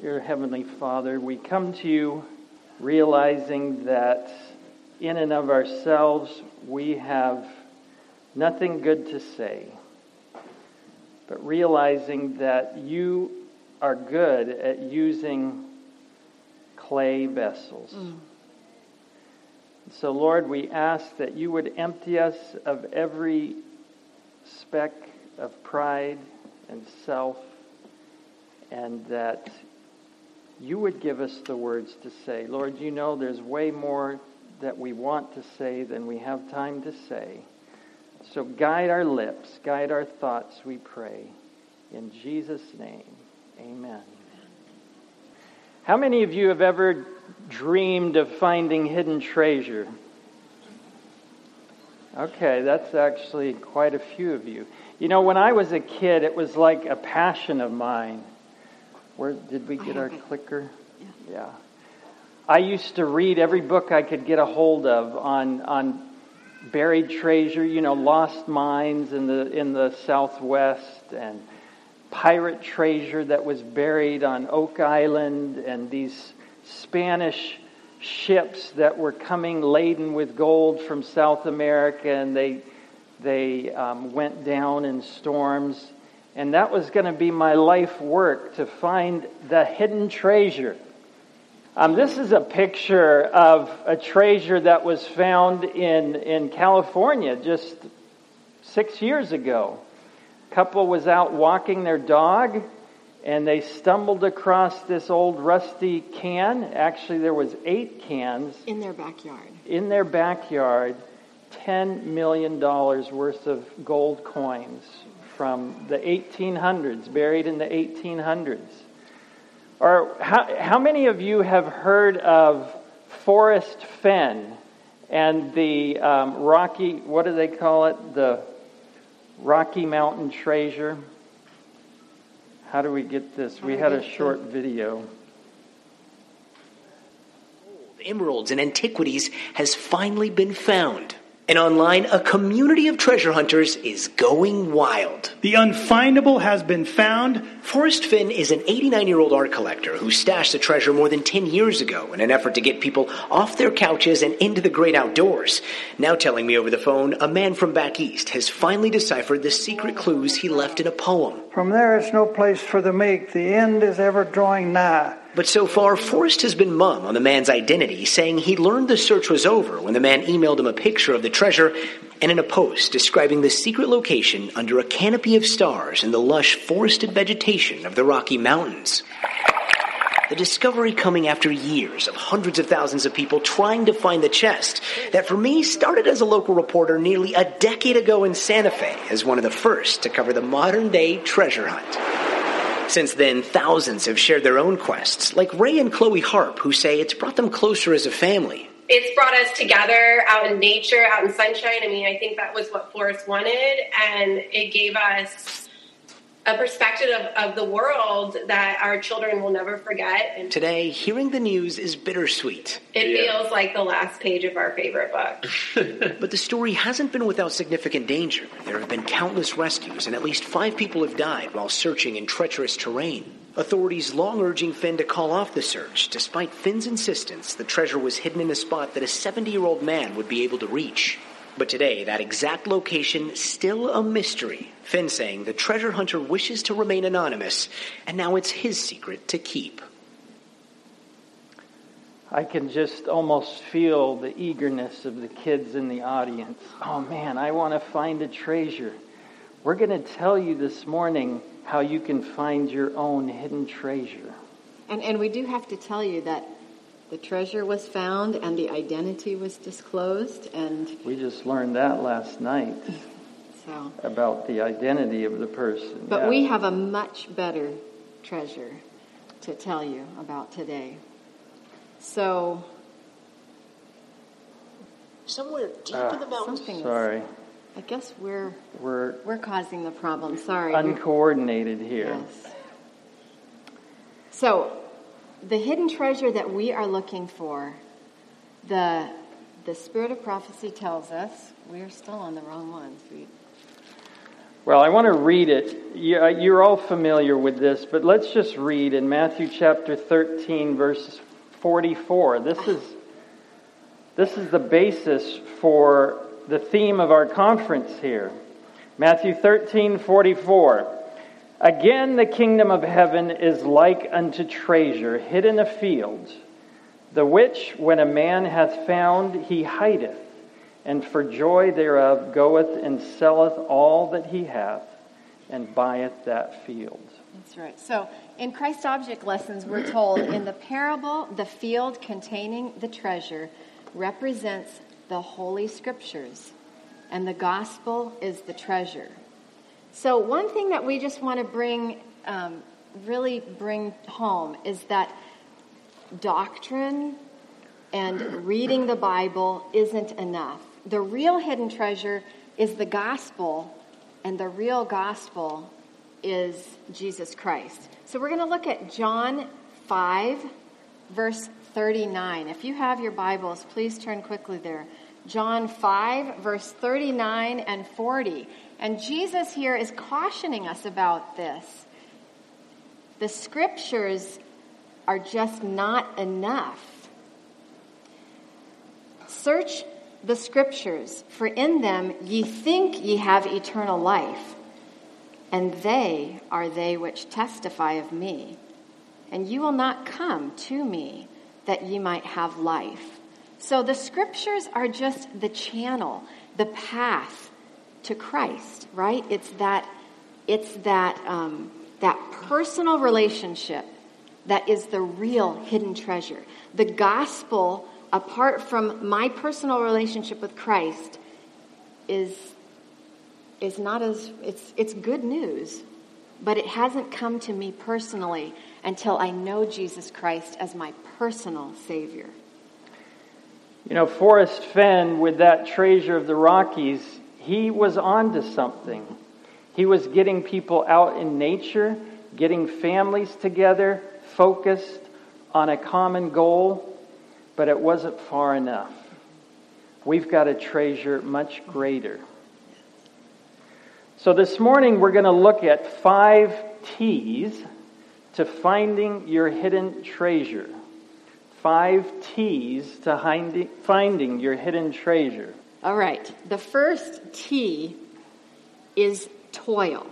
Dear Heavenly Father, we come to you realizing that in and of ourselves we have nothing good to say, but realizing that you are good at using clay vessels. Mm. So, Lord, we ask that you would empty us of every speck of pride and self, and that you would give us the words to say. Lord, you know there's way more that we want to say than we have time to say. So guide our lips, guide our thoughts, we pray. In Jesus' name, amen. How many of you have ever dreamed of finding hidden treasure? Okay, that's actually quite a few of you. You know, when I was a kid, it was like a passion of mine. Where did we get our it. clicker? Yeah. I used to read every book I could get a hold of on on buried treasure, you know, lost mines in the in the southwest and pirate treasure that was buried on Oak Island and these Spanish ships that were coming laden with gold from South America and they they um, went down in storms and that was going to be my life work to find the hidden treasure. Um, this is a picture of a treasure that was found in, in California just six years ago. A couple was out walking their dog and they stumbled across this old rusty can. Actually, there was eight cans in their backyard. in their backyard, $10 million worth of gold coins from the 1800s, buried in the 1800s. Or how, how many of you have heard of Forrest Fenn and the um, Rocky, what do they call it? The Rocky Mountain treasure? How do we get this? We had a short video. emeralds and antiquities has finally been found. And online, a community of treasure hunters is going wild. The unfindable has been found. Forrest Fenn is an 89 year old art collector who stashed the treasure more than 10 years ago in an effort to get people off their couches and into the great outdoors. Now, telling me over the phone, a man from back east has finally deciphered the secret clues he left in a poem. From there there is no place for the meek. The end is ever drawing nigh. But so far, Forrest has been mum on the man's identity, saying he learned the search was over when the man emailed him a picture of the treasure and in a post describing the secret location under a canopy of stars in the lush forested vegetation of the Rocky Mountains. The discovery coming after years of hundreds of thousands of people trying to find the chest that for me started as a local reporter nearly a decade ago in Santa Fe as one of the first to cover the modern day treasure hunt. Since then, thousands have shared their own quests, like Ray and Chloe Harp, who say it's brought them closer as a family. it's brought us together out in nature, out in sunshine. I mean, I think that was what Forrest wanted, and it gave us a perspective of, of the world that our children will never forget. And Today, hearing the news is bittersweet, it feels like the last page of our favorite book. but the story hasn't been without significant danger. There have been countless rescues, and at least five people have died while searching in treacherous terrain. Authorities long urging Fenn to call off the search. Despite Fenn's insistence, the treasure was hidden in a spot that a 70 year old man would be able to reach. But today, that exact location still a mystery. Fenn saying the treasure hunter wishes to remain anonymous, and now it's his secret to keep. I can just almost feel the eagerness of the kids in the audience. Oh man, I want to find a treasure. We're going to tell you this morning how you can find your own hidden treasure. And, and we do have to tell you that the treasure was found and the identity was disclosed. And We just learned that last night so, about the identity of the person. but Yeah. we have a much better treasure to tell you about today. So, Somewhere deep Ah, in the mountains. something is, Sorry, I guess we're, we're we're causing the problem. Sorry. uncoordinated here. Yes. So, the hidden treasure that we are looking for, the the spirit of prophecy tells us we are still on the wrong ones. We, Well, I want to read it. Uh, You're all familiar with this, but let's just read in Matthew chapter 13, verse 44. This is, this is the basis for the theme of our conference here. Matthew 13, 44. Again, the kingdom of heaven is like unto treasure hid in a field, the which, when a man hath found, he hideth, and for joy thereof goeth and selleth all that he hath, and buyeth that field. That's right. So in Christ object lessons, we're told in the parable, the field containing the treasure represents the Holy Scriptures, and the gospel is the treasure. So, one thing that we just want to bring, um, really bring home is that doctrine and reading the Bible isn't enough. The real hidden treasure is the gospel, and the real gospel is Jesus Christ. So we're going to look at John 5, verse 39. If you have your Bibles, please turn quickly there. John 5, verse 39 and 40. And Jesus here is cautioning us about this. The scriptures are just not enough. Search the scriptures, for in them ye think ye have eternal life, and they are they which testify of me. And you will not come to me that ye might have life. So the scriptures are just the channel, the path to Christ, right? It's that, it's that, um, that personal relationship that is the real hidden treasure. The gospel, apart from my personal relationship with Christ, is is not as it's it's good news, but it hasn't come to me personally until I know Jesus Christ as my personal savior. You know, Forrest Fenn, with that treasure of the Rockies, he was onto something. He was getting people out in nature, getting families together, focused on a common goal, but it wasn't far enough. We've got a treasure much greater. So this morning we're going to look at five T's to finding your hidden treasure. Five T's to finding your hidden treasure. All right. The first T is toil.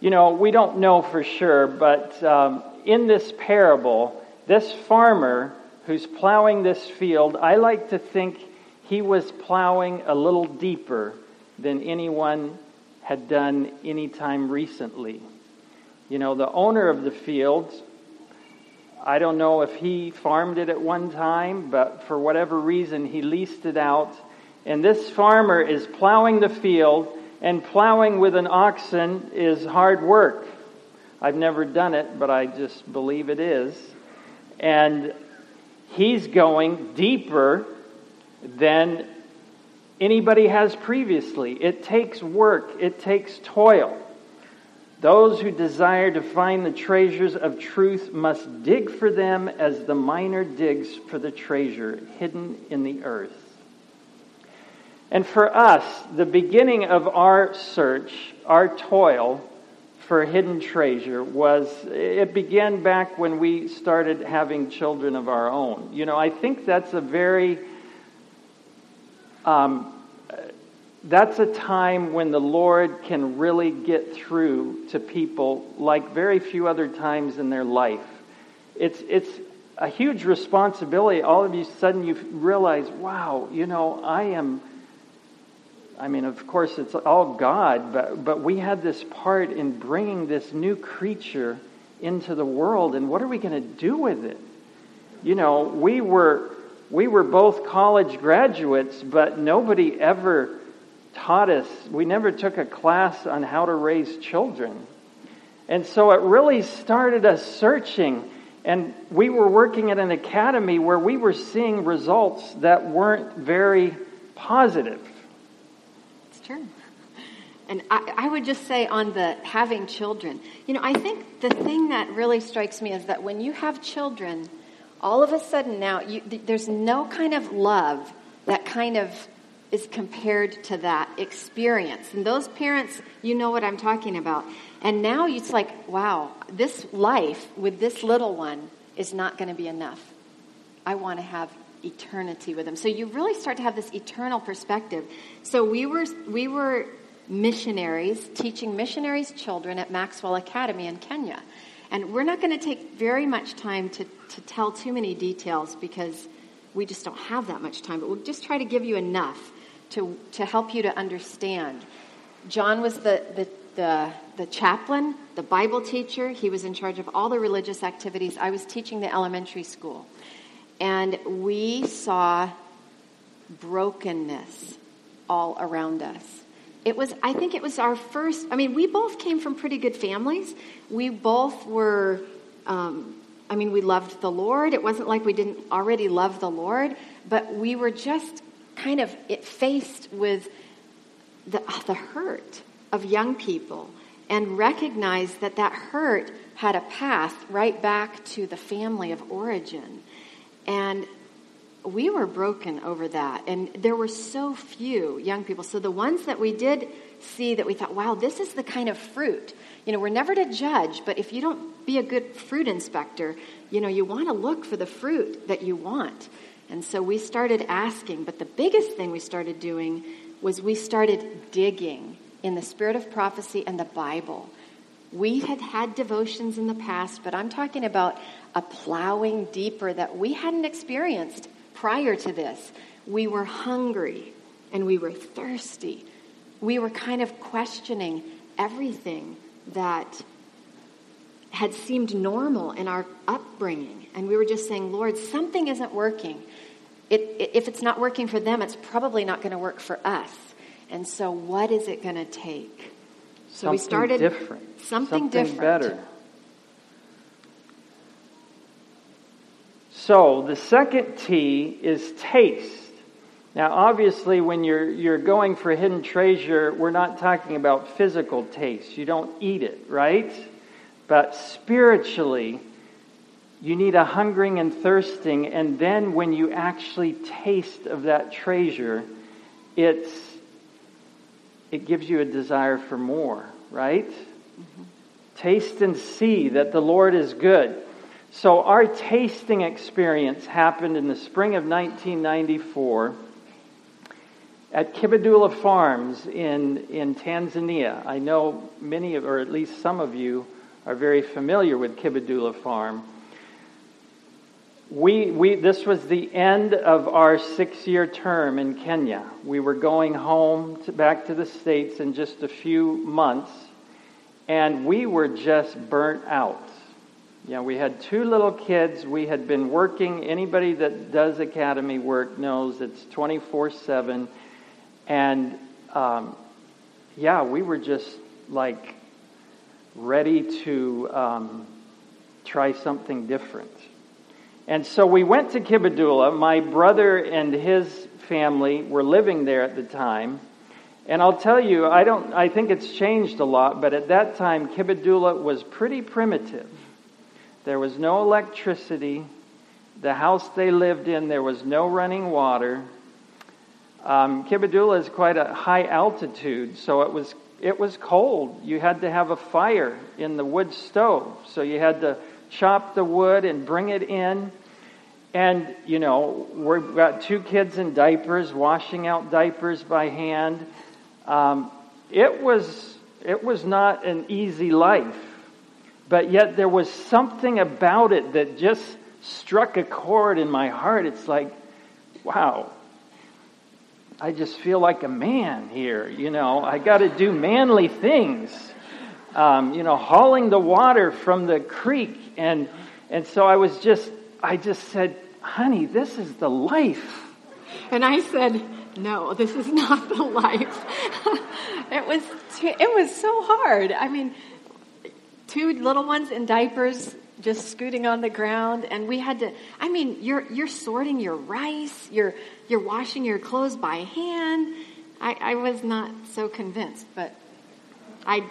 You know, we don't know for sure, but um, in this parable, this farmer who's plowing this field, I like to think he was plowing a little deeper than anyone had done any time recently. You know, the owner of the field, I don't know if he farmed it at one time, but for whatever reason, he leased it out. And this farmer is plowing the field, and plowing with an oxen is hard work. I've never done it, but I just believe it is. And he's going deeper than anybody has previously. It takes work, it takes toil. Those who desire to find the treasures of truth must dig for them as the miner digs for the treasure hidden in the earth. And for us, the beginning of our search, our toil for hidden treasure was, it began back when we started having children of our own. You know, I think that's a very, um, that's a time when the Lord can really get through to people like very few other times in their life. It's, it's a huge responsibility. All of you sudden you realize, wow, you know, I am, I mean, of course it's all God, but, but we had this part in bringing this new creature into the world, and what are we going to do with it? You know, we were, we were both college graduates, but nobody ever taught us, we never took a class on how to raise children. And so it really started us searching. And we were working at an academy where we were seeing results that weren't very positive. It's true. And I, I, would just say on the having children, you know, I think the thing that really strikes me is that when you have children, all of a sudden now you, there's no kind of love that kind of is compared to that experience. And those parents, you know what I'm talking about. And now it's like, wow, this life with this little one is not going to be enough. I want to have eternity with them. So you really start to have this eternal perspective. So we were we were missionaries teaching missionaries children at Maxwell Academy in Kenya. And we're not going to take very much time to, to tell too many details because we just don't have that much time, but we'll just try to give you enough to, to help you to understand. John was the, the, the, the chaplain, the Bible teacher. He was in charge of all the religious activities. I was teaching the elementary school. And we saw brokenness all around us. It was, I think it was our first, I mean, we both came from pretty good families. We both were, um, I mean, we loved the Lord. It wasn't like we didn't already love the Lord, but we were just kind of it faced with the, uh, the hurt of young people and recognized that that hurt had a path right back to the family of origin. And we were broken over that. And there were so few young people. So the ones that we did see that we thought, wow, this is the kind of fruit. You know, we're never to judge, but if you don't be a good fruit inspector, you know, you want to look for the fruit that you want. And so we started asking, but the biggest thing we started doing was we started digging in the spirit of prophecy and the Bible. We had had devotions in the past, but I'm talking about a plowing deeper that we hadn't experienced prior to this. We were hungry and we were thirsty. We were kind of questioning everything that had seemed normal in our upbringing. And we were just saying, Lord, something isn't working. It, it, if it's not working for them, it's probably not going to work for us. And so, what is it going to take? So something we started different, something, different. something different. better. So the second T is taste. Now, obviously, when you're you're going for hidden treasure, we're not talking about physical taste. You don't eat it, right? But spiritually, you need a hungering and thirsting, and then when you actually taste of that treasure, it's it gives you a desire for more, right? Mm-hmm. Taste and see that the Lord is good. So, our tasting experience happened in the spring of 1994 at Kibidula Farms in, in Tanzania. I know many of, or at least some of you, are very familiar with Kibidula Farm. We, we, this was the end of our six year term in Kenya. We were going home to, back to the States in just a few months, and we were just burnt out. You know, we had two little kids. We had been working. Anybody that does academy work knows it's 24 7. And um, yeah, we were just like ready to um, try something different. And so we went to Kibidula. My brother and his family were living there at the time. And I'll tell you, I don't I think it's changed a lot, but at that time Kibidula was pretty primitive. There was no electricity. The house they lived in, there was no running water. Um, Kibidula is quite a high altitude, so it was it was cold. You had to have a fire in the wood stove, so you had to chop the wood and bring it in. And you know, we've got two kids in diapers, washing out diapers by hand. Um, it was it was not an easy life but yet there was something about it that just struck a chord in my heart. It's like, wow, I just feel like a man here. You know, I got to do manly things. Um, you know, hauling the water from the creek, and and so I was just, I just said, honey, this is the life. And I said, no, this is not the life. it was, it was so hard. I mean, two little ones in diapers just scooting on the ground and we had to i mean you're you're sorting your rice you're you're washing your clothes by hand i i was not so convinced but i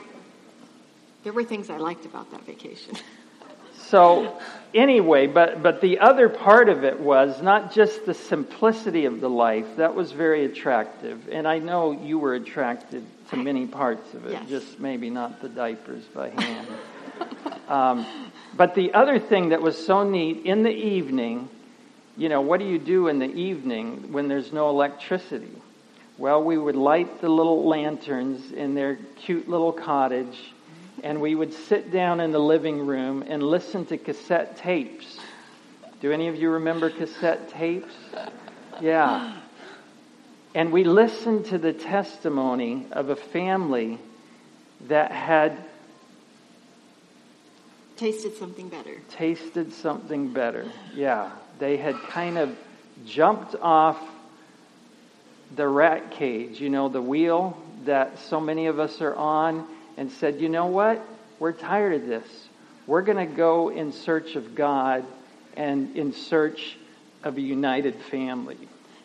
there were things i liked about that vacation so anyway, but but the other part of it was not just the simplicity of the life. That was very attractive, and I know you were attracted to many parts of it. Yes. Just maybe not the diapers by hand. um, but the other thing that was so neat in the evening, you know, what do you do in the evening when there's no electricity? Well, we would light the little lanterns in their cute little cottage, and we would sit down in the living room and listen to cassette tapes. Do any of you remember cassette tapes? Yeah. And we listened to the testimony of a family that had Tasted something better. tasted something better. Yeah, they had kind of jumped off the rat cage, you know, the wheel that so many of us are on, and said, you know what? We're tired of this. We're going to go in search of God and in search of a united family.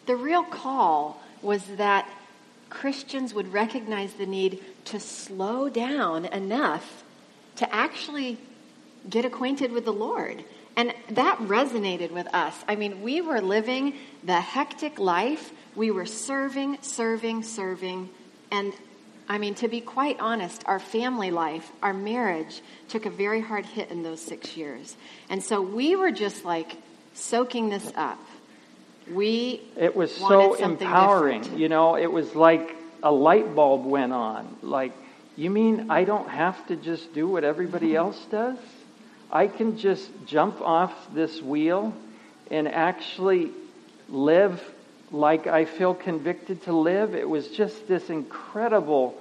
The real call was that Christians would recognize the need to slow down enough to actually get acquainted with the Lord. And that resonated with us. I mean, we were living the hectic life. We were serving, serving, serving. And I mean, to be quite honest, our family life, our marriage took a very hard hit in those six years. And so we were just like soaking this up. We It was so empowering. different. You know, it was like a light bulb went on. Like, you mean I don't have to just do what everybody else does? I can just jump off this wheel and actually live like I feel convicted to live. It was just this incredible,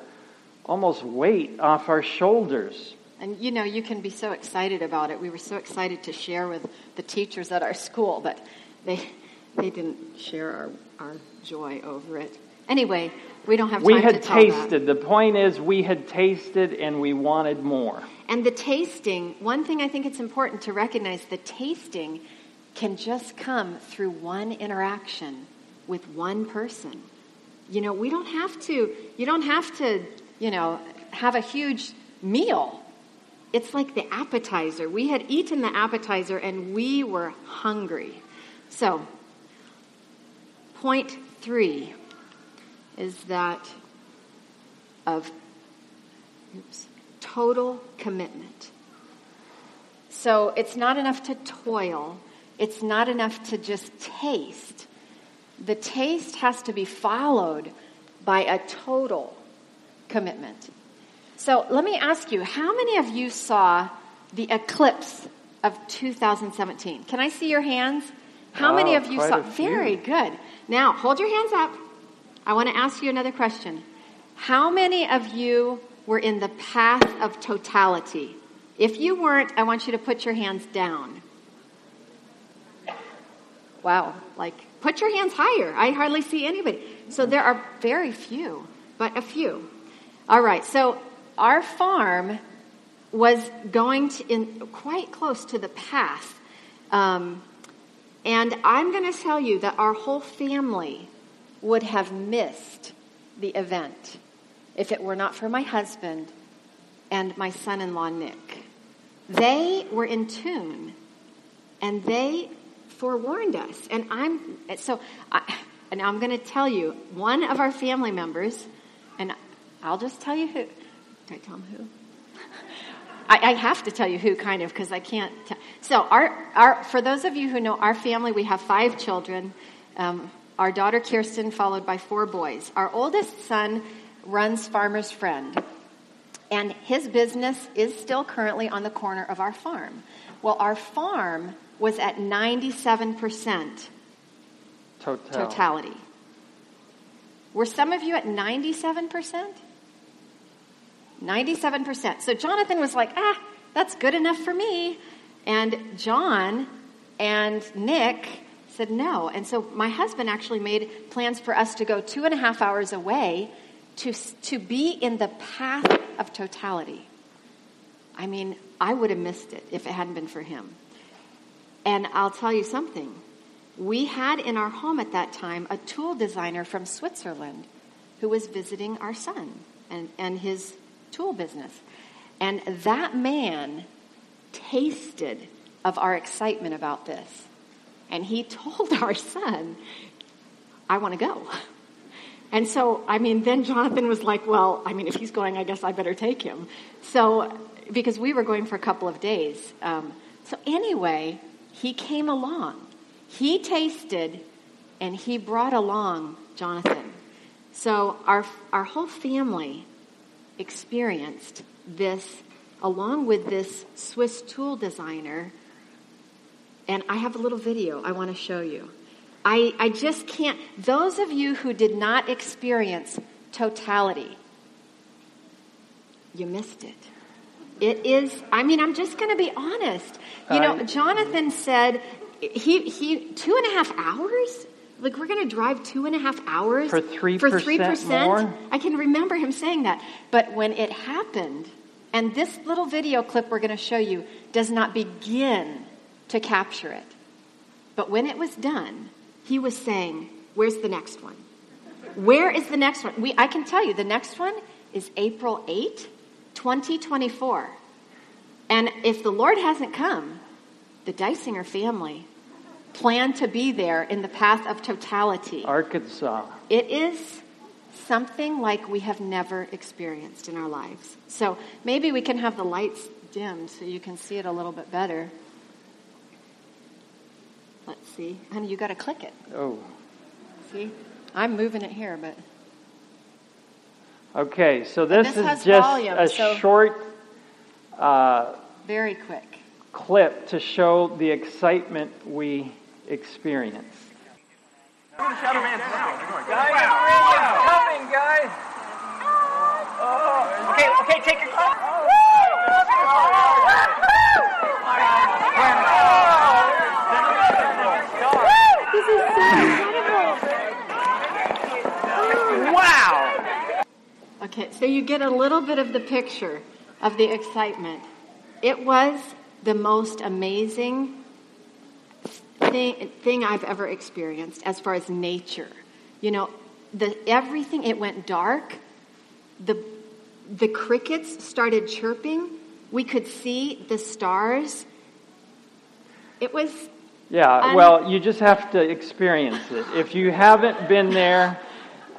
almost weight off our shoulders. And you know, you can be so excited about it. We were so excited to share with the teachers at our school, but they they didn't share our, our joy over it. Anyway, we don't have time We to had tasted. The point is, we had tasted and we wanted more. And the tasting, one thing I think it's important to recognize the tasting can just come through one interaction with one person. You know, we don't have to, you don't have to, you know, have a huge meal. It's like the appetizer. We had eaten the appetizer and we were hungry. So, point three is that of oops, total commitment. So it's not enough to toil, it's not enough to just taste. The taste has to be followed by a total commitment. So let me ask you how many of you saw the eclipse of 2017? Can I see your hands? How many of you saw? Very good. Now, hold your hands up. I want to ask you another question. How many of you were in the path of totality? If you weren't, I want you to put your hands down. Wow, like put your hands higher. I hardly see anybody. So there are very few, but a few. All right, so our farm was going to in quite close to the path. Um, and I'm going to tell you that our whole family would have missed the event if it were not for my husband and my son in law, Nick. They were in tune and they forewarned us. And I'm, so, I, and I'm going to tell you, one of our family members, and I'll just tell you who. Do I tell him who? I, I have to tell you who, kind of, because I can't. Tell. So, our, our, for those of you who know our family, we have five children. Um, our daughter Kirsten, followed by four boys. Our oldest son runs Farmer's Friend, and his business is still currently on the corner of our farm. Well, our farm was at 97% Total. totality. Were some of you at 97%? 97%. So Jonathan was like, ah, that's good enough for me. And John and Nick said no. And so my husband actually made plans for us to go two and a half hours away to, to be in the path of totality. I mean, I would have missed it if it hadn't been for him. And I'll tell you something. We had in our home at that time a tool designer from Switzerland who was visiting our son and, and his tool business. And that man tasted of our excitement about this. And he told our son, I want to go. And so, I mean, then Jonathan was like, well, I mean, if he's going, I guess I better take him. So, because we were going for a couple of days. Um, so, anyway, he came along. He tasted and he brought along Jonathan. So, our, our whole family experienced this along with this Swiss tool designer. And I have a little video I want to show you. I, I just can't. Those of you who did not experience totality, you missed it. It is, I mean, I'm just going to be honest. You know, I- Jonathan said he, he, two and a half hours? Like, we're going to drive two and a half hours? For 3% For 3%? more? I can remember him saying that. But when it happened, and this little video clip we're going to show you does not begin to capture it. But when it was done, he was saying, Where's the next one? Where is the next one? We, I can tell you, the next one is April 8, 2024. And if the Lord hasn't come, the Dysinger family plan to be there in the path of totality. Arkansas. It is something like we have never experienced in our lives. So maybe we can have the lights dimmed so you can see it a little bit better. Let's see. Honey, you got to click it. Oh. See? I'm moving it here, but Okay, so this, this is has just volume, a so- short uh, very quick. clip to show the excitement we experience. Okay, okay, take your. This is so incredible. Wow! Okay, so you get a little bit of the picture of the excitement. It was the most amazing thing, thing I've ever experienced as far as nature. You know, the everything it went dark. The the crickets started chirping. We could see the stars. It was Yeah, Un- well, you just have to experience it. If you haven't been there,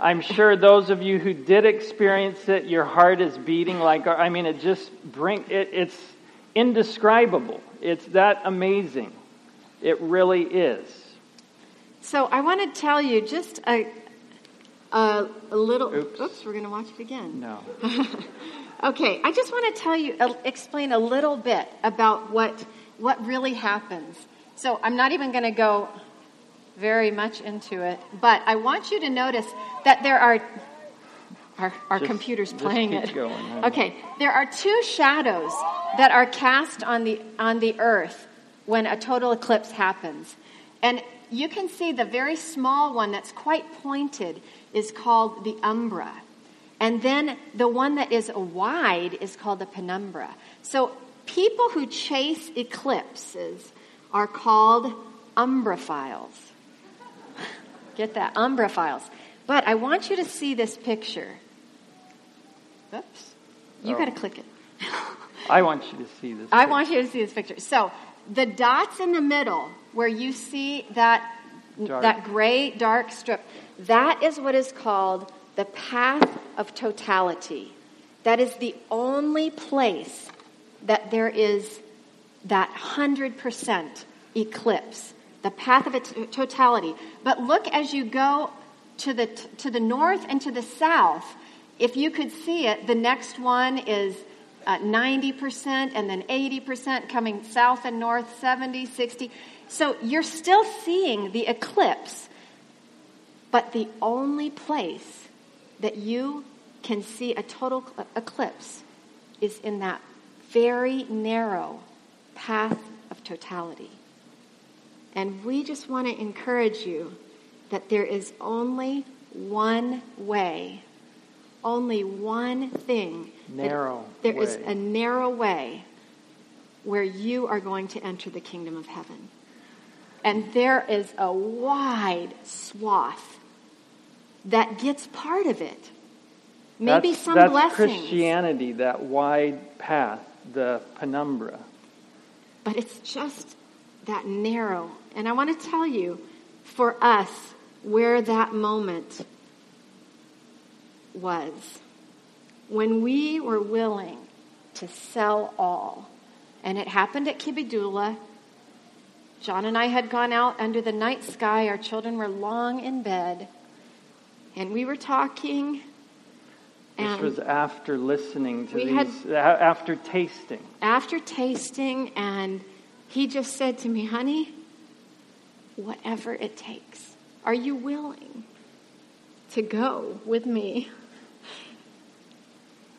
I'm sure those of you who did experience it, your heart is beating like I mean, it just bring it, it's indescribable. It's that amazing. It really is. So I want to tell you just a, a, a little. Oops. we're going to watch it again. No. Okay, I just want to tell you, explain a little bit about what what really happens. So I'm not even going to go very much into it, but I want you to notice that there are. Our, our Just- computer's playing it. going. Okay, there are two shadows that are cast on the on the earth when a total eclipse happens, and you can see the very small one that's quite pointed is called the umbra. And then the one that is wide is called the penumbra. So people who chase eclipses are called umbraphiles. Get that? Umbra files. But I want you to see this picture. Oops. You Oh. got to click it. I want you to see this. I want you to see this picture. So the dots in the middle where you see that Dark. that gray dark strip, that is what is called the path of totality. That is the only place that there is that 100% eclipse, the path of its totality. But look as you go to the, to the north and to the south, if you could see it, the next one is uh, 90% and then 80% coming south and north, 70, 60. So you're still seeing the eclipse, but the only place that you can see a total eclipse is in that very narrow path of totality. And we just want to encourage you that there is only one way, only one thing. Narrow There is way. a narrow way where you are going to enter the kingdom of heaven. And there is a wide swath that gets part of it. Maybe that's, some that's blessings. Christianity, that wide path, the penumbra. but it's just that narrow. And I want to tell you, for us, where that moment was. When we were willing to sell all. And it happened at Kibidula. John and I had gone out under the night sky. Our children were long in bed. And we were talking. This was after listening to these, had- after tasting. after tasting, and he just said to me, honey, whatever it takes, are you willing to go with me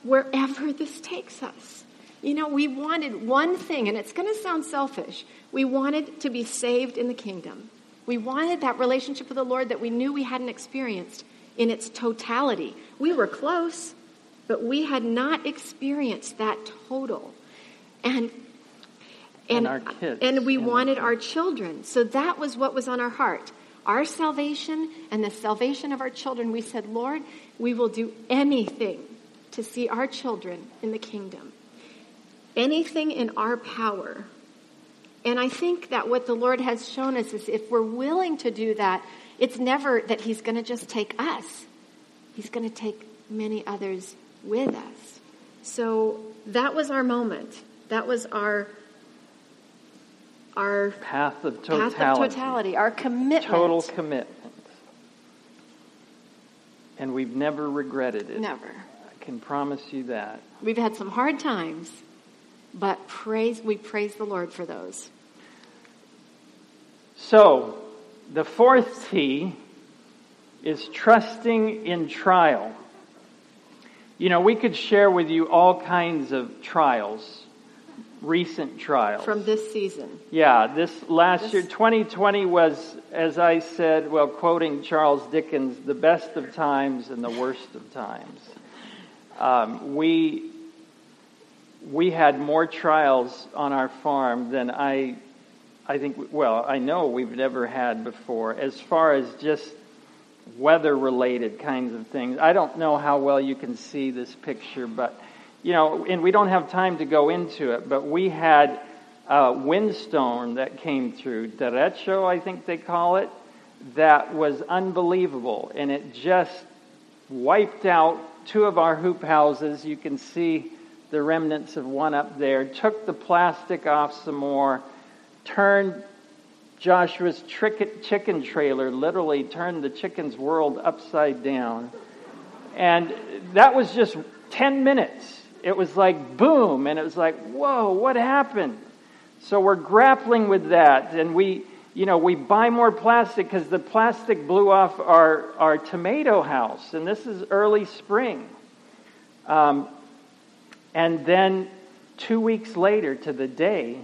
wherever this takes us? You know, we wanted one thing, and it's going to sound selfish. We wanted to be saved in the kingdom. We wanted that relationship with the Lord that we knew we hadn't experienced in its totality. We were close, but we had not experienced that total. And And our kids. and we And- wanted our children. So that was what was on our heart. Our salvation and the salvation of our children. We said, Lord, we will do anything to see our children in the kingdom. Anything in our power. And I think that what the Lord has shown us is if we're willing to do that, it's never that He's going to just take us. He's going to take many others with us. So that was our moment. That was our our Path of path totality. of totality, our commitment. Total commitment. And we've never regretted it. Never. I can promise you that. We've had some hard times, but praise we praise the Lord for those. So, the fourth T is trusting in trial. You know, we could share with you all kinds of trials, recent trials. From this season. Yeah, this last This- year, 2020 was, as I said, well, quoting Charles Dickens, the best of times and the worst of times. Um, we we had more trials on our farm than I, I think. Well, I know we've never had before. As far as just weather-related kinds of things, I don't know how well you can see this picture, but you know, and we don't have time to go into it. But we had a windstorm that came through, derecho, I think they call it, that was unbelievable, and it just wiped out two of our hoop houses. You can see the remnants of one up there. Took the plastic off some more, turned Joshua's chicken trailer, literally turned the chicken's world upside down. And that was just 10 minutes. It was like boom, and it was like, whoa, what happened? So we're grappling with that, and we, you know, we buy more plastic because the plastic blew off our, our tomato house, and this is early spring. Um, and then two weeks later to the day,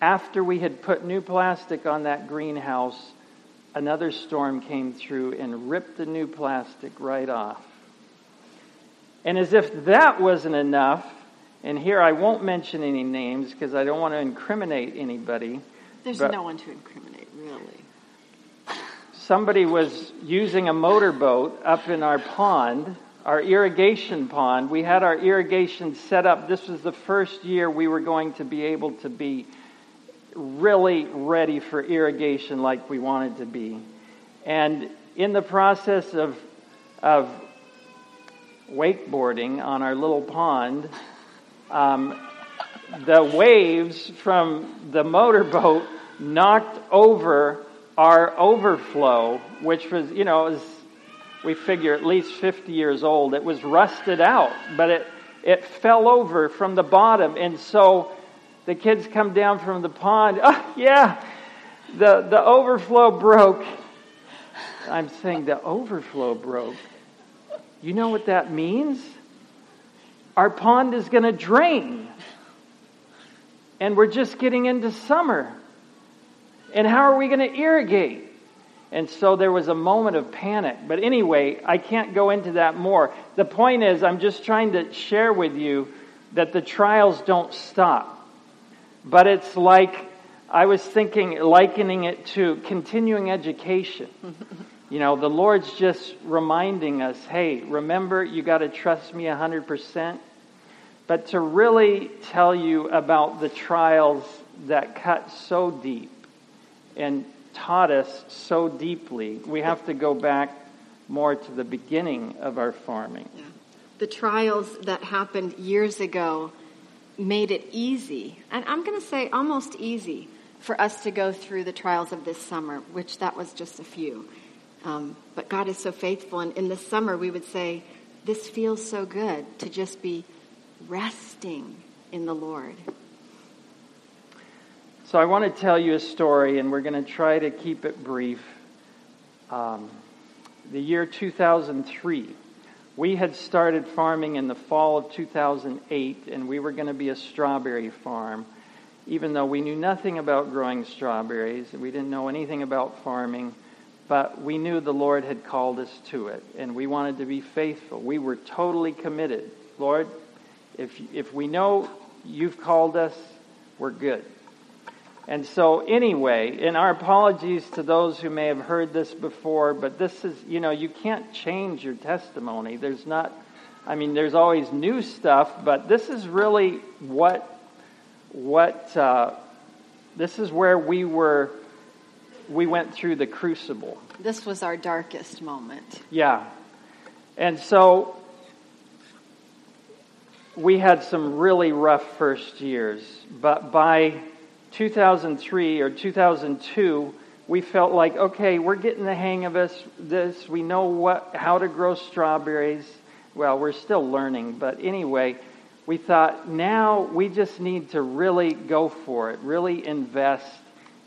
after we had put new plastic on that greenhouse, another storm came through and ripped the new plastic right off. And as if that wasn't enough, and here I won't mention any names because I don't want to incriminate anybody. There's no one to incriminate, really. somebody was using a motorboat up in our pond, our irrigation pond. We had our irrigation set up. This was the first year we were going to be able to be really ready for irrigation like we wanted to be. And in the process of, of wakeboarding on our little pond, um, the waves from the motorboat knocked over our overflow, which was, you know, was, we figure at least 50 years old. It was rusted out, but it, it fell over from the bottom. And so the kids come down from the pond. Oh, yeah, the, the overflow broke. I'm saying the overflow broke. You know what that means? Our pond is going to drain. And we're just getting into summer. And how are we going to irrigate? And so there was a moment of panic. But anyway, I can't go into that more. The point is, I'm just trying to share with you that the trials don't stop. But it's like, I was thinking, likening it to continuing education. You know, the Lord's just reminding us hey, remember, you got to trust me 100%. but to really tell you about the trials that cut so deep and taught us so deeply, we have to go back more to the beginning of our farming. The trials that happened years ago made it easy, and I'm going to say almost easy, for us to go through the trials of this summer, which that was just a few. Um, but God is so faithful, and in the summer we would say, This feels so good to just be resting in the Lord. So I want to tell you a story, and we're going to try to keep it brief. Um, the year 2003, we had started farming in the fall of 2008, and we were going to be a strawberry farm. Even though we knew nothing about growing strawberries, we didn't know anything about farming, but we knew the Lord had called us to it, and we wanted to be faithful. We were totally committed. Lord, if, if we know you've called us, we're good. And so, anyway, in our apologies to those who may have heard this before, but this is, you know, you can't change your testimony. There's not, I mean, there's always new stuff, but this is really what, what, uh, this is where we were, we went through the crucible. This was our darkest moment. Yeah. And so, we had some really rough first years, but by 2003 or 2002, we felt like, okay, we're getting the hang of this. This we know what how to grow strawberries. Well, we're still learning, but anyway, we thought now we just need to really go for it, really invest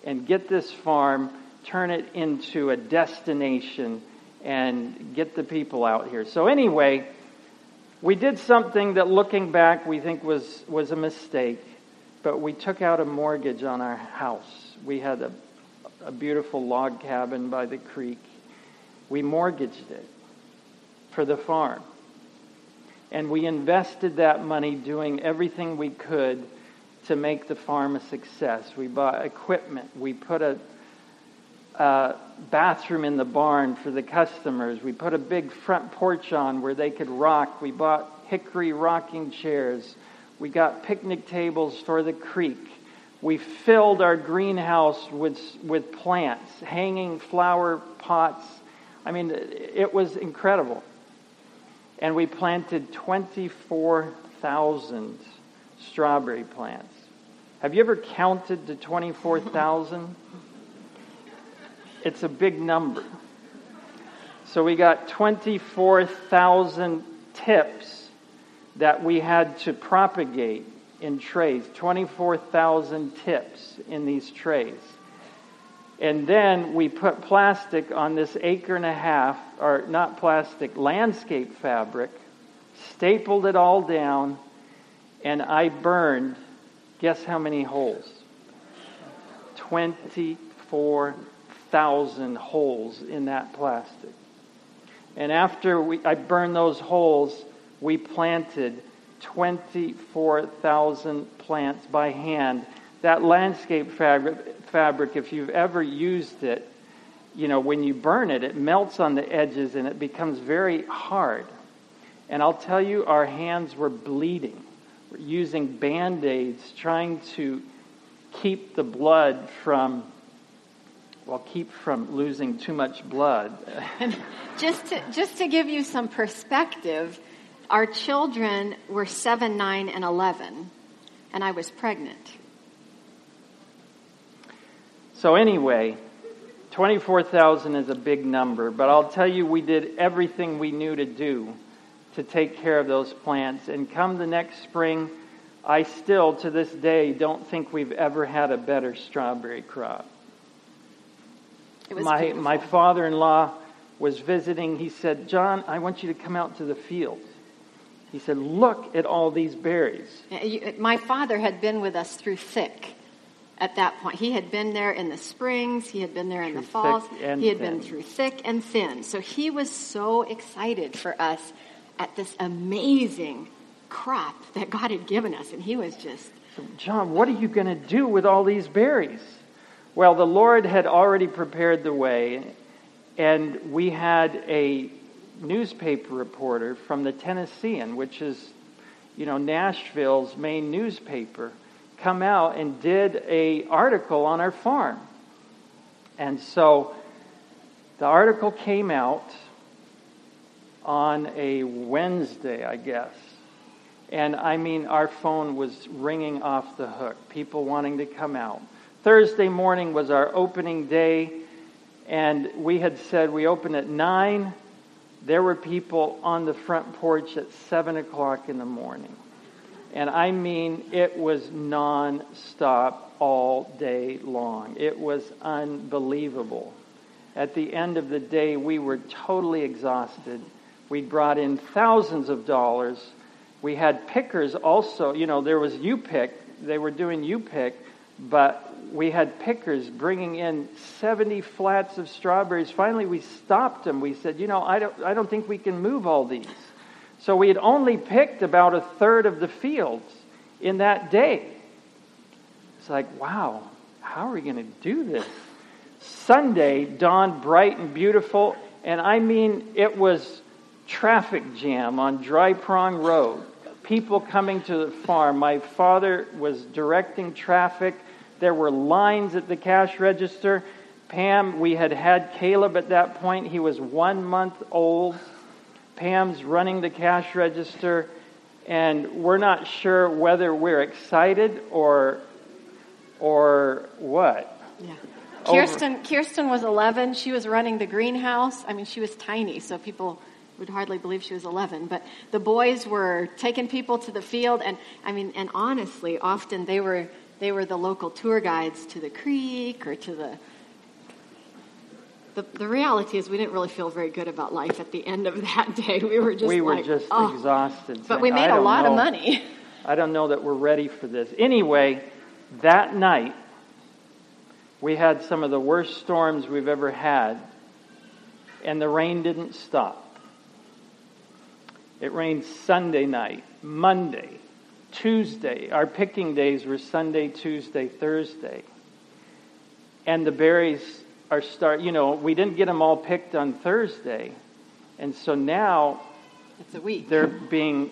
and get this farm, turn it into a destination and get the people out here. So anyway, we did something that looking back we think was was a mistake but we took out a mortgage on our house. We had a, a beautiful log cabin by the creek. We mortgaged it for the farm. And we invested that money doing everything we could to make the farm a success. We bought equipment. We put a, a bathroom in the barn for the customers. We put a big front porch on where they could rock. We bought hickory rocking chairs. We got picnic tables for the creek. We filled our greenhouse with, with plants, hanging flower pots. I mean, it was incredible. And we planted 24,000 strawberry plants. Have you ever counted to 24,000? It's a big number. So we got 24,000 tips that we had to propagate in trays 24,000 tips in these trays. And then we put plastic on this acre and a half, or not plastic, landscape fabric, stapled it all down, and I burned, guess how many holes? 24,000 holes in that plastic. And after we, I burned those holes, we planted 24,000 plants by hand. That landscape fabric, fabric, if you've ever used it, you know, when you burn it, it melts on the edges and it becomes very hard. And I'll tell you, our hands were bleeding. We're using band aids, trying to keep the blood from, well, keep from losing too much blood. just, to, just to give you some perspective, our children were 7, 9, and 11, and I was pregnant. So, anyway, 24,000 is a big number, but I'll tell you, we did everything we knew to do to take care of those plants. And come the next spring, I still, to this day, don't think we've ever had a better strawberry crop. my, my father in law was visiting. He said, John, I want you to come out to the field. He said, Look at all these berries. My father had been with us through thick at that point. He had been there in the springs, he had been there in through the falls, he had thin. been through thick and thin. So he was so excited for us at this amazing crop that God had given us. And he was just. John, what are you going to do with all these berries? Well, the Lord had already prepared the way, and we had a newspaper reporter from the Tennessean, which is, you know, Nashville's main newspaper, come out and did a article on our farm. And so the article came out on a Wednesday, I guess. And I mean, our phone was ringing off the hook, people wanting to come out. Thursday morning was our opening day, and we had said we open at 9. There were people on the front porch at 7 o'clock in the morning. And I mean, it was nonstop all day long. It was unbelievable. At the end of the day, we were totally exhausted. We brought in thousands of dollars. We had pickers also. You know, there was U-Pick. They were doing U-Pick, but we had pickers bringing in 70 flats of strawberries. Finally, we stopped them. We said, you know, I don't, I don't think we can move all these. So we had only picked about a third of the fields in that day. It's like, wow, how are we going to do this? Sunday dawned bright and beautiful, and I mean, it was traffic jam on Dry Prong Road. People coming to the farm. My father was directing traffic. There were lines at the cash register. Pam, we had had Caleb at that point. He was one month old. Pam's running the cash register, and we're not sure whether we're excited or or what. Yeah. Kirsten, Kirsten was 11. She was running the greenhouse. I mean, she was tiny, so people would hardly believe she was 11. But the boys were taking people to the field, and I mean, and honestly, often they were they were the local tour guides to the creek or to the. The, the reality is, we didn't really feel very good about life at the end of that day. We were just we were like, just oh. exhausted. But we made a lot know. of money. I don't know that we're ready for this. Anyway, that night, we had some of the worst storms we've ever had, and the rain didn't stop. It rained Sunday night, Monday, Tuesday. Our picking days were Sunday, Tuesday, Thursday. And the berries are start, you know, we didn't get them all picked on Thursday. And so now It's a week. they're being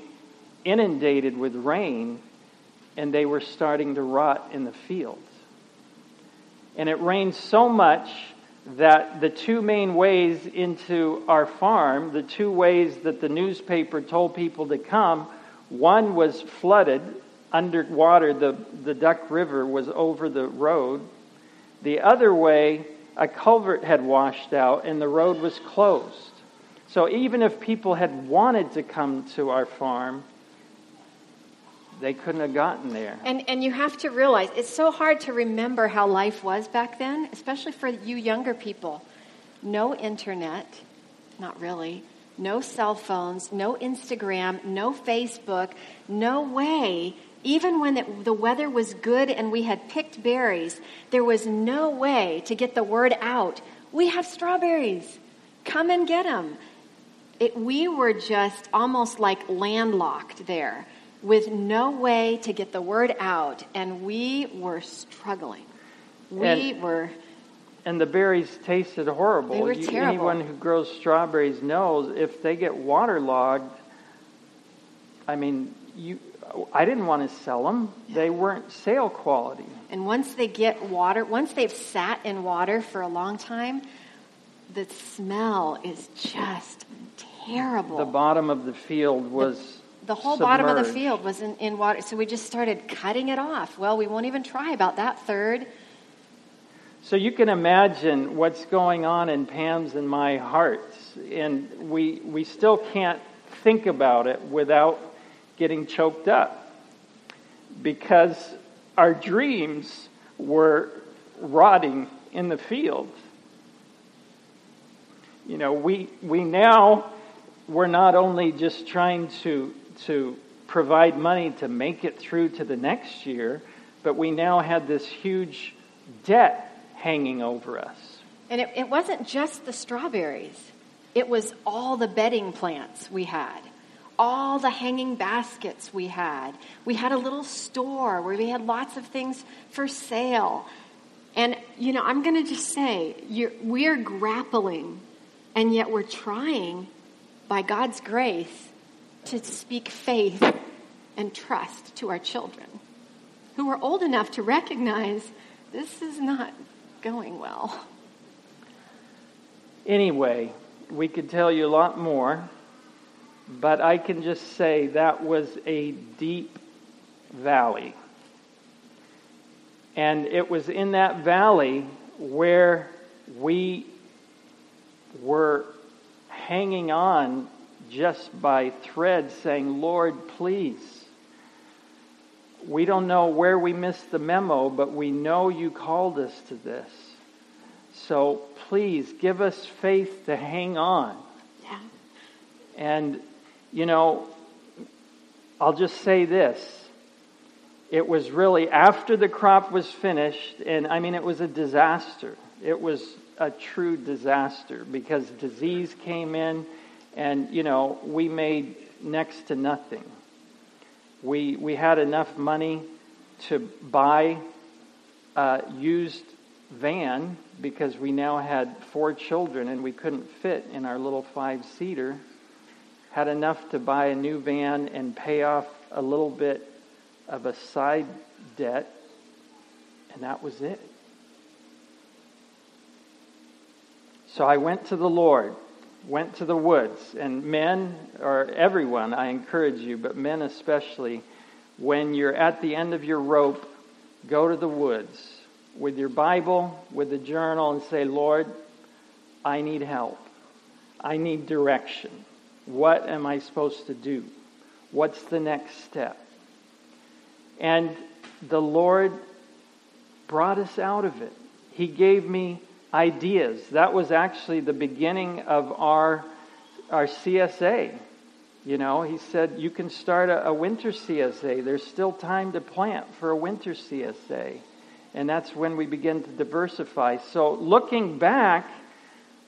inundated with rain and they were starting to rot in the fields. And it rained so much that the two main ways into our farm, the two ways that the newspaper told people to come, one was flooded underwater, the, the Duck River was over the road. The other way, a culvert had washed out and the road was closed. So even if people had wanted to come to our farm, they couldn't have gotten there. And, and you have to realize it's so hard to remember how life was back then, especially for you younger people. No internet, not really. No cell phones, no Instagram, no Facebook, no way. Even when it, the weather was good and we had picked berries, there was no way to get the word out. We have strawberries. Come and get them. It, we were just almost like landlocked there with no way to get the word out, and we were struggling. We And- were. And the berries tasted horrible. They were You- terrible. Anyone who grows strawberries knows if they get waterlogged, I mean, you, I didn't want to sell them. They weren't sale quality. And once they get water, once they've sat in water for a long time, the smell is just terrible. The bottom of the field was The whole bottom of the field was in, in water, so we just started cutting it off. Well, we won't even try about that third. So you can imagine what's going on in Pam's and my hearts, and we we still can't think about it without getting choked up because our dreams were rotting in the field. You know, we we now we're not only just trying to to provide money to make it through to the next year, but we now had this huge debt hanging over us. And it, it wasn't just the strawberries, it was all the bedding plants we had, all the hanging baskets we had. We had a little store where we had lots of things for sale. And, you know, I'm going to just say, we're grappling, and yet we're trying, by God's grace, to speak faith and trust to our children who are old enough to recognize this is not going well. Anyway, we could tell you a lot more, but I can just say that was a deep valley. And it was in that valley where we were hanging on just by thread, saying, Lord, please. We don't know where we missed the memo, but we know you called us to this. So please give us faith to hang on. Yeah. And, you know, I'll just say this. It was really after the crop was finished, and I mean, it was a disaster. It was a true disaster because disease came in, and, you know, we made next to nothing. We, we had enough money to buy a used van because we now had four children and we couldn't fit in our little five seater. Had enough to buy a new van and pay off a little bit of a side debt, and that was it. So I went to the Lord, went to the woods, and men, or everyone, I encourage you, but men especially, when you're at the end of your rope, go to the woods with your Bible, with the journal, and say, Lord, I need help. I need direction. What am I supposed to do? What's the next step? And the Lord brought us out of it. He gave me ideas. That was actually the beginning of our, our CSA. You know, he said, you can start a, a winter CSA. There's still time to plant for a winter CSA. And that's when we begin to diversify. So looking back,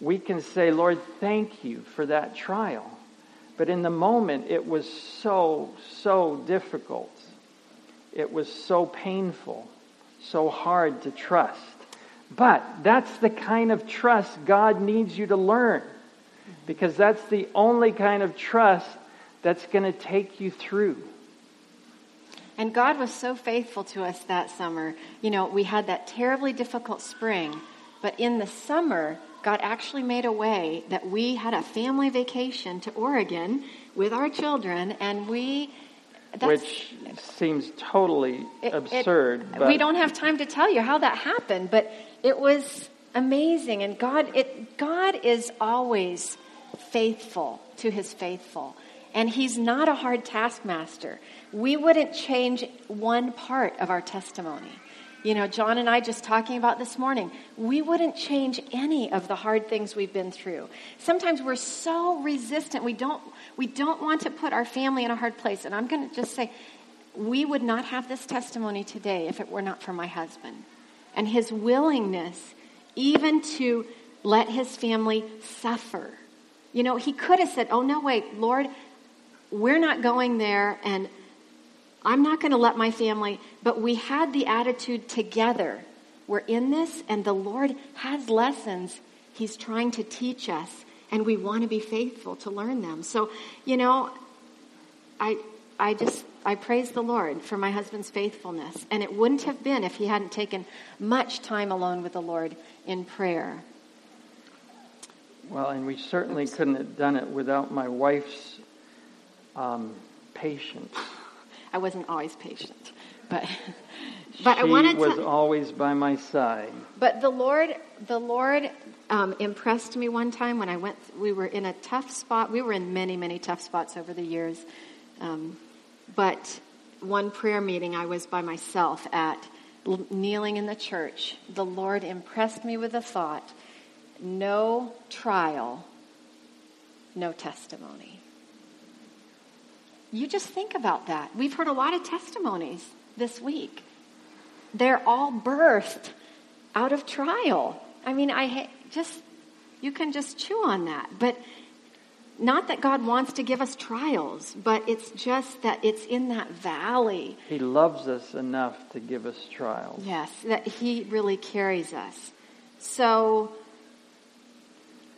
we can say, Lord, thank you for that trial. But in the moment, it was so, so difficult. It was so painful, so hard to trust. But that's the kind of trust God needs you to learn because that's the only kind of trust that's going to take you through. And God was so faithful to us that summer. You know, we had that terribly difficult spring, but in the summer, God actually made a way that we had a family vacation to Oregon with our children, and we. Which seems totally it, absurd. It, we don't have time to tell you how that happened, but it was amazing. And God, it, God is always faithful to his faithful. And he's not a hard taskmaster. We wouldn't change one part of our testimony. You know, John and I just talking about this morning, we wouldn't change any of the hard things we've been through. Sometimes we're so resistant. We don't we don't want to put our family in a hard place. And I'm going to just say we would not have this testimony today if it were not for my husband and his willingness even to let his family suffer. You know, he could have said, "Oh no, wait, Lord, we're not going there and I'm not going to let my family, but we had the attitude together. We're in this and the Lord has lessons he's trying to teach us and we want to be faithful to learn them. So, you know, I I just I praise the Lord for my husband's faithfulness and it wouldn't have been if he hadn't taken much time alone with the Lord in prayer. Well, and we certainly Oops. couldn't have done it without my wife's um, patience. I wasn't always patient, but but she I wanted was to, always by my side. But the Lord, the Lord um, impressed me one time when I went. We were in a tough spot. We were in many, many tough spots over the years, um, but one prayer meeting I was by myself at, kneeling in the church. The Lord impressed me with the thought: no trial, no testimony. You just think about that. We've heard a lot of testimonies this week. They're all birthed out of trial. I mean, I just, you can just chew on that. But not that God wants to give us trials, but it's just that it's in that valley. He loves us enough to give us trials. Yes, that He really carries us. So,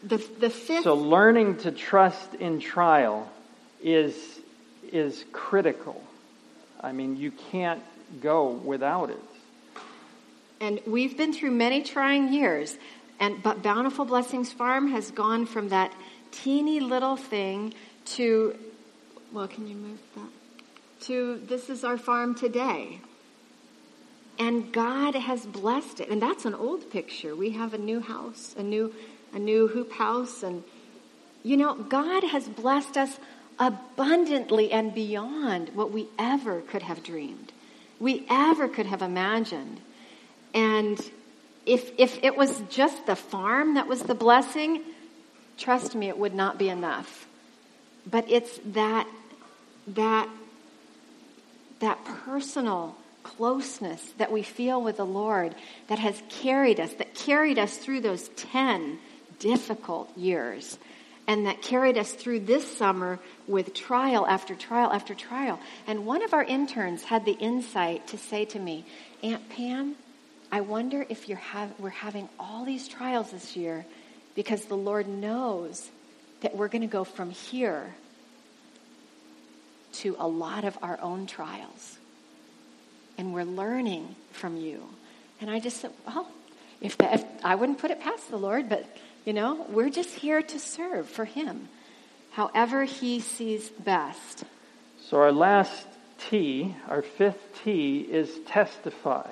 the, the fifth. So, learning to trust in trial is is critical. I mean, you can't go without it. And we've been through many trying years, and but Bountiful Blessings Farm has gone from that teeny little thing to, well, can you move that? To this is our farm today. And God has blessed it. And that's an old picture. We have a new house, a new, a new hoop house. And, you know, God has blessed us abundantly and beyond what we ever could have dreamed, we ever could have imagined. And if, if it was just the farm that was the blessing, trust me, it would not be enough. But it's that, that, that personal closeness that we feel with the Lord that has carried us, that carried us through those 10 difficult years, and that carried us through this summer with trial after trial after trial. And one of our interns had the insight to say to me, Aunt Pam, I wonder if you're have, we're having all these trials this year because the Lord knows that we're going to go from here to a lot of our own trials. And we're learning from you. And I just said, well, if, that, if I wouldn't put it past the Lord, but you know, we're just here to serve for Him, however He sees best. So our last T, our fifth T, is testify.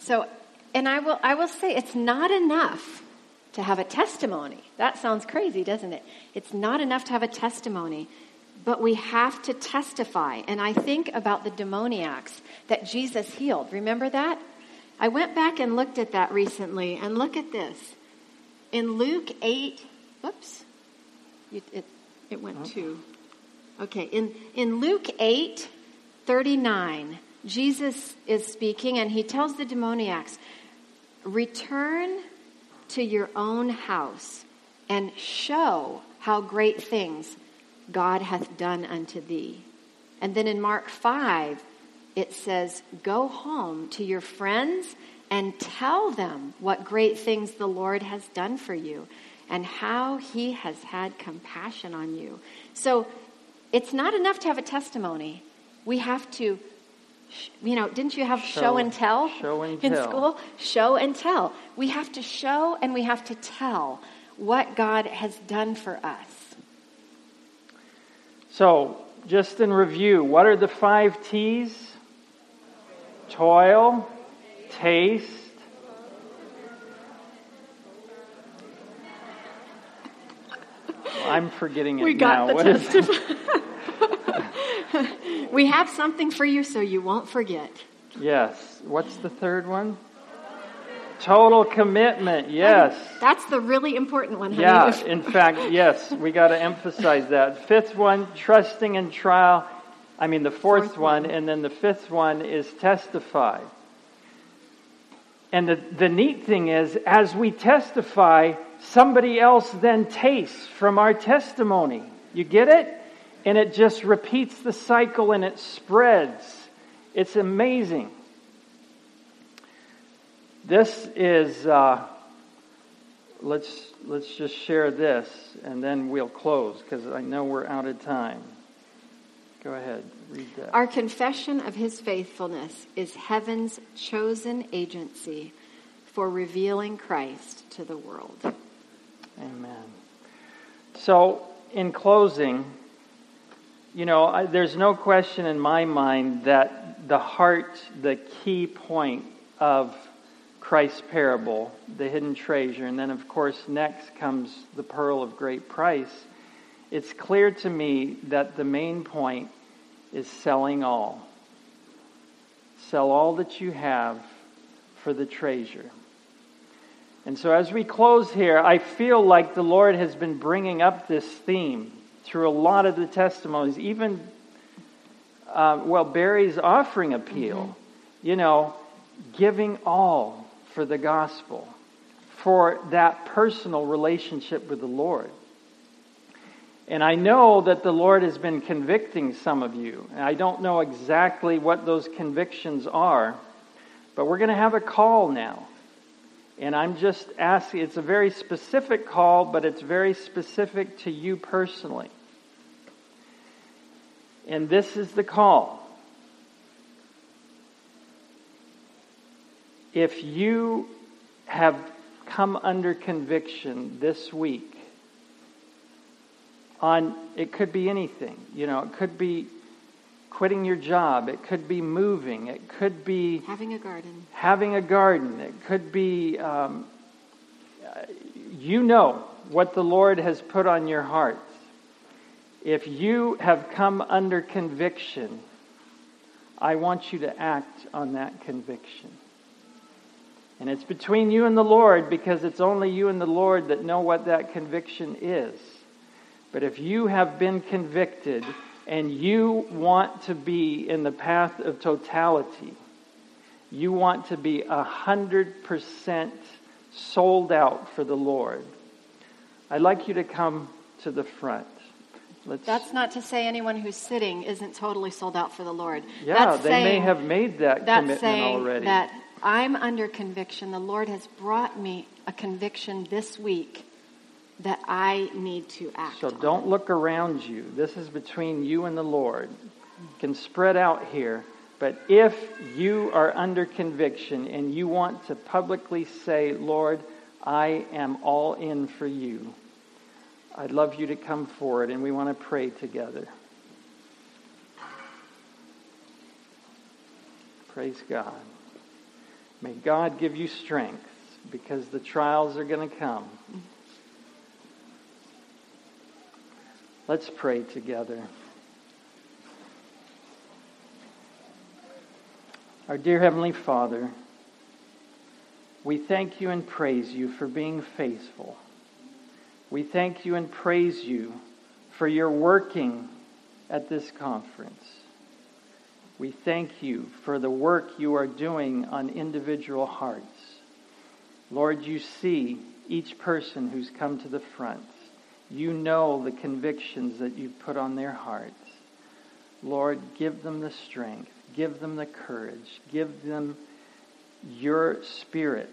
So, and I will, I will say it's not enough to have a testimony. That sounds crazy, doesn't it? It's not enough to have a testimony, but we have to testify. And I think about the demoniacs that Jesus healed. Remember that? I went back and looked at that recently, and look at this. In Luke 8, whoops, it, it, it went uh-huh. two. Okay, in, in Luke 8, 39, Jesus is speaking and he tells the demoniacs, Return to your own house and show how great things God hath done unto thee. And then in Mark 5, it says, Go home to your friends and tell them what great things the Lord has done for you and how he has had compassion on you. So it's not enough to have a testimony. We have to you know, didn't you have show, show and tell show and in tell. school? Show and tell. We have to show and we have to tell what God has done for us. So, just in review, what are the five T's? Toil, taste, I'm forgetting it we got now. The testify. we have something for you so you won't forget. Yes. What's the third one? Total commitment. Yes. Oh, that's the really important one. Honey. Yeah. In fact, yes, we got to emphasize that. Fifth one, trusting in trial. I mean, the fourth, fourth one, one, and then the fifth one is testify. And the, the neat thing is, as we testify, somebody else then tastes from our testimony. You get it? And it just repeats the cycle and it spreads. It's amazing. This is, uh, let's, let's just share this and then we'll close because I know we're out of time. Go ahead, read that. Our confession of his faithfulness is heaven's chosen agency for revealing Christ to the world. Amen. So, in closing, you know, I, there's no question in my mind that the heart, the key point of Christ's parable, the hidden treasure, and then, of course, next comes the pearl of great price. It's clear to me that the main point is selling all. Sell all that you have for the treasure. And so, as we close here, I feel like the Lord has been bringing up this theme through a lot of the testimonies, even, uh, well, Barry's offering appeal, mm-hmm. you know, giving all for the gospel, for that personal relationship with the Lord. And I know that the Lord has been convicting some of you. And I don't know exactly what those convictions are, but we're going to have a call now. And I'm just asking, it's a very specific call, but it's very specific to you personally. And this is the call. If you have come under conviction this week on, it could be anything, you know, it could be quitting your job. It could be moving. It could be Having a garden. having a garden. It could be um, you know what the lord has put on your heart. If you have come under conviction i want you to act on that conviction. And it's between you and the Lord because it's only you and the Lord that know what that conviction is. But if you have been convicted and you want to be in the path of totality, you want to be a hundred percent sold out for the Lord, I'd like you to come to the front. Let's, That's not to say anyone who's sitting isn't totally sold out for the Lord. yeah, That's they may have made that That's commitment saying already. that I'm under conviction. The Lord has brought me a conviction this week that I need to act. So on. don't look around you. This is between you and the Lord. You can spread out here, but if you are under conviction and you want to publicly say, Lord, I am all in for you, I'd love you to come forward and we want to pray together. Praise God. May God give you strength because the trials are going to come. Let's pray together. Our dear Heavenly Father, we thank you and praise you for being faithful. We thank you and praise you for your working at this conference. We thank you for the work you are doing on individual hearts. Lord, you see each person who's come to the front. You know the convictions that you've put on their hearts. Lord, give them the strength, give them the courage, give them your spirit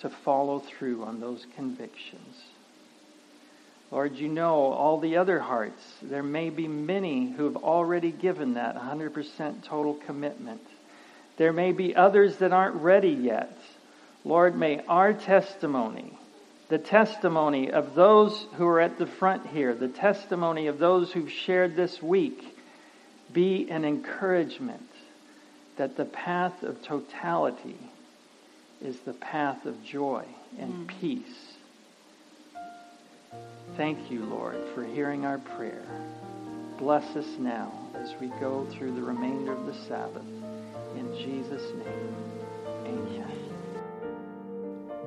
to follow through on those convictions. Lord, you know all the other hearts. There may be many who have already given that 100% total commitment. There may be others that aren't ready yet. Lord, may our testimony, the testimony of those who are at the front here, the testimony of those who've shared this week, be an encouragement that the path of totality is the path of joy and mm. peace. Thank you, Lord, for hearing our prayer. Bless us now as we go through the remainder of the Sabbath. In Jesus' name.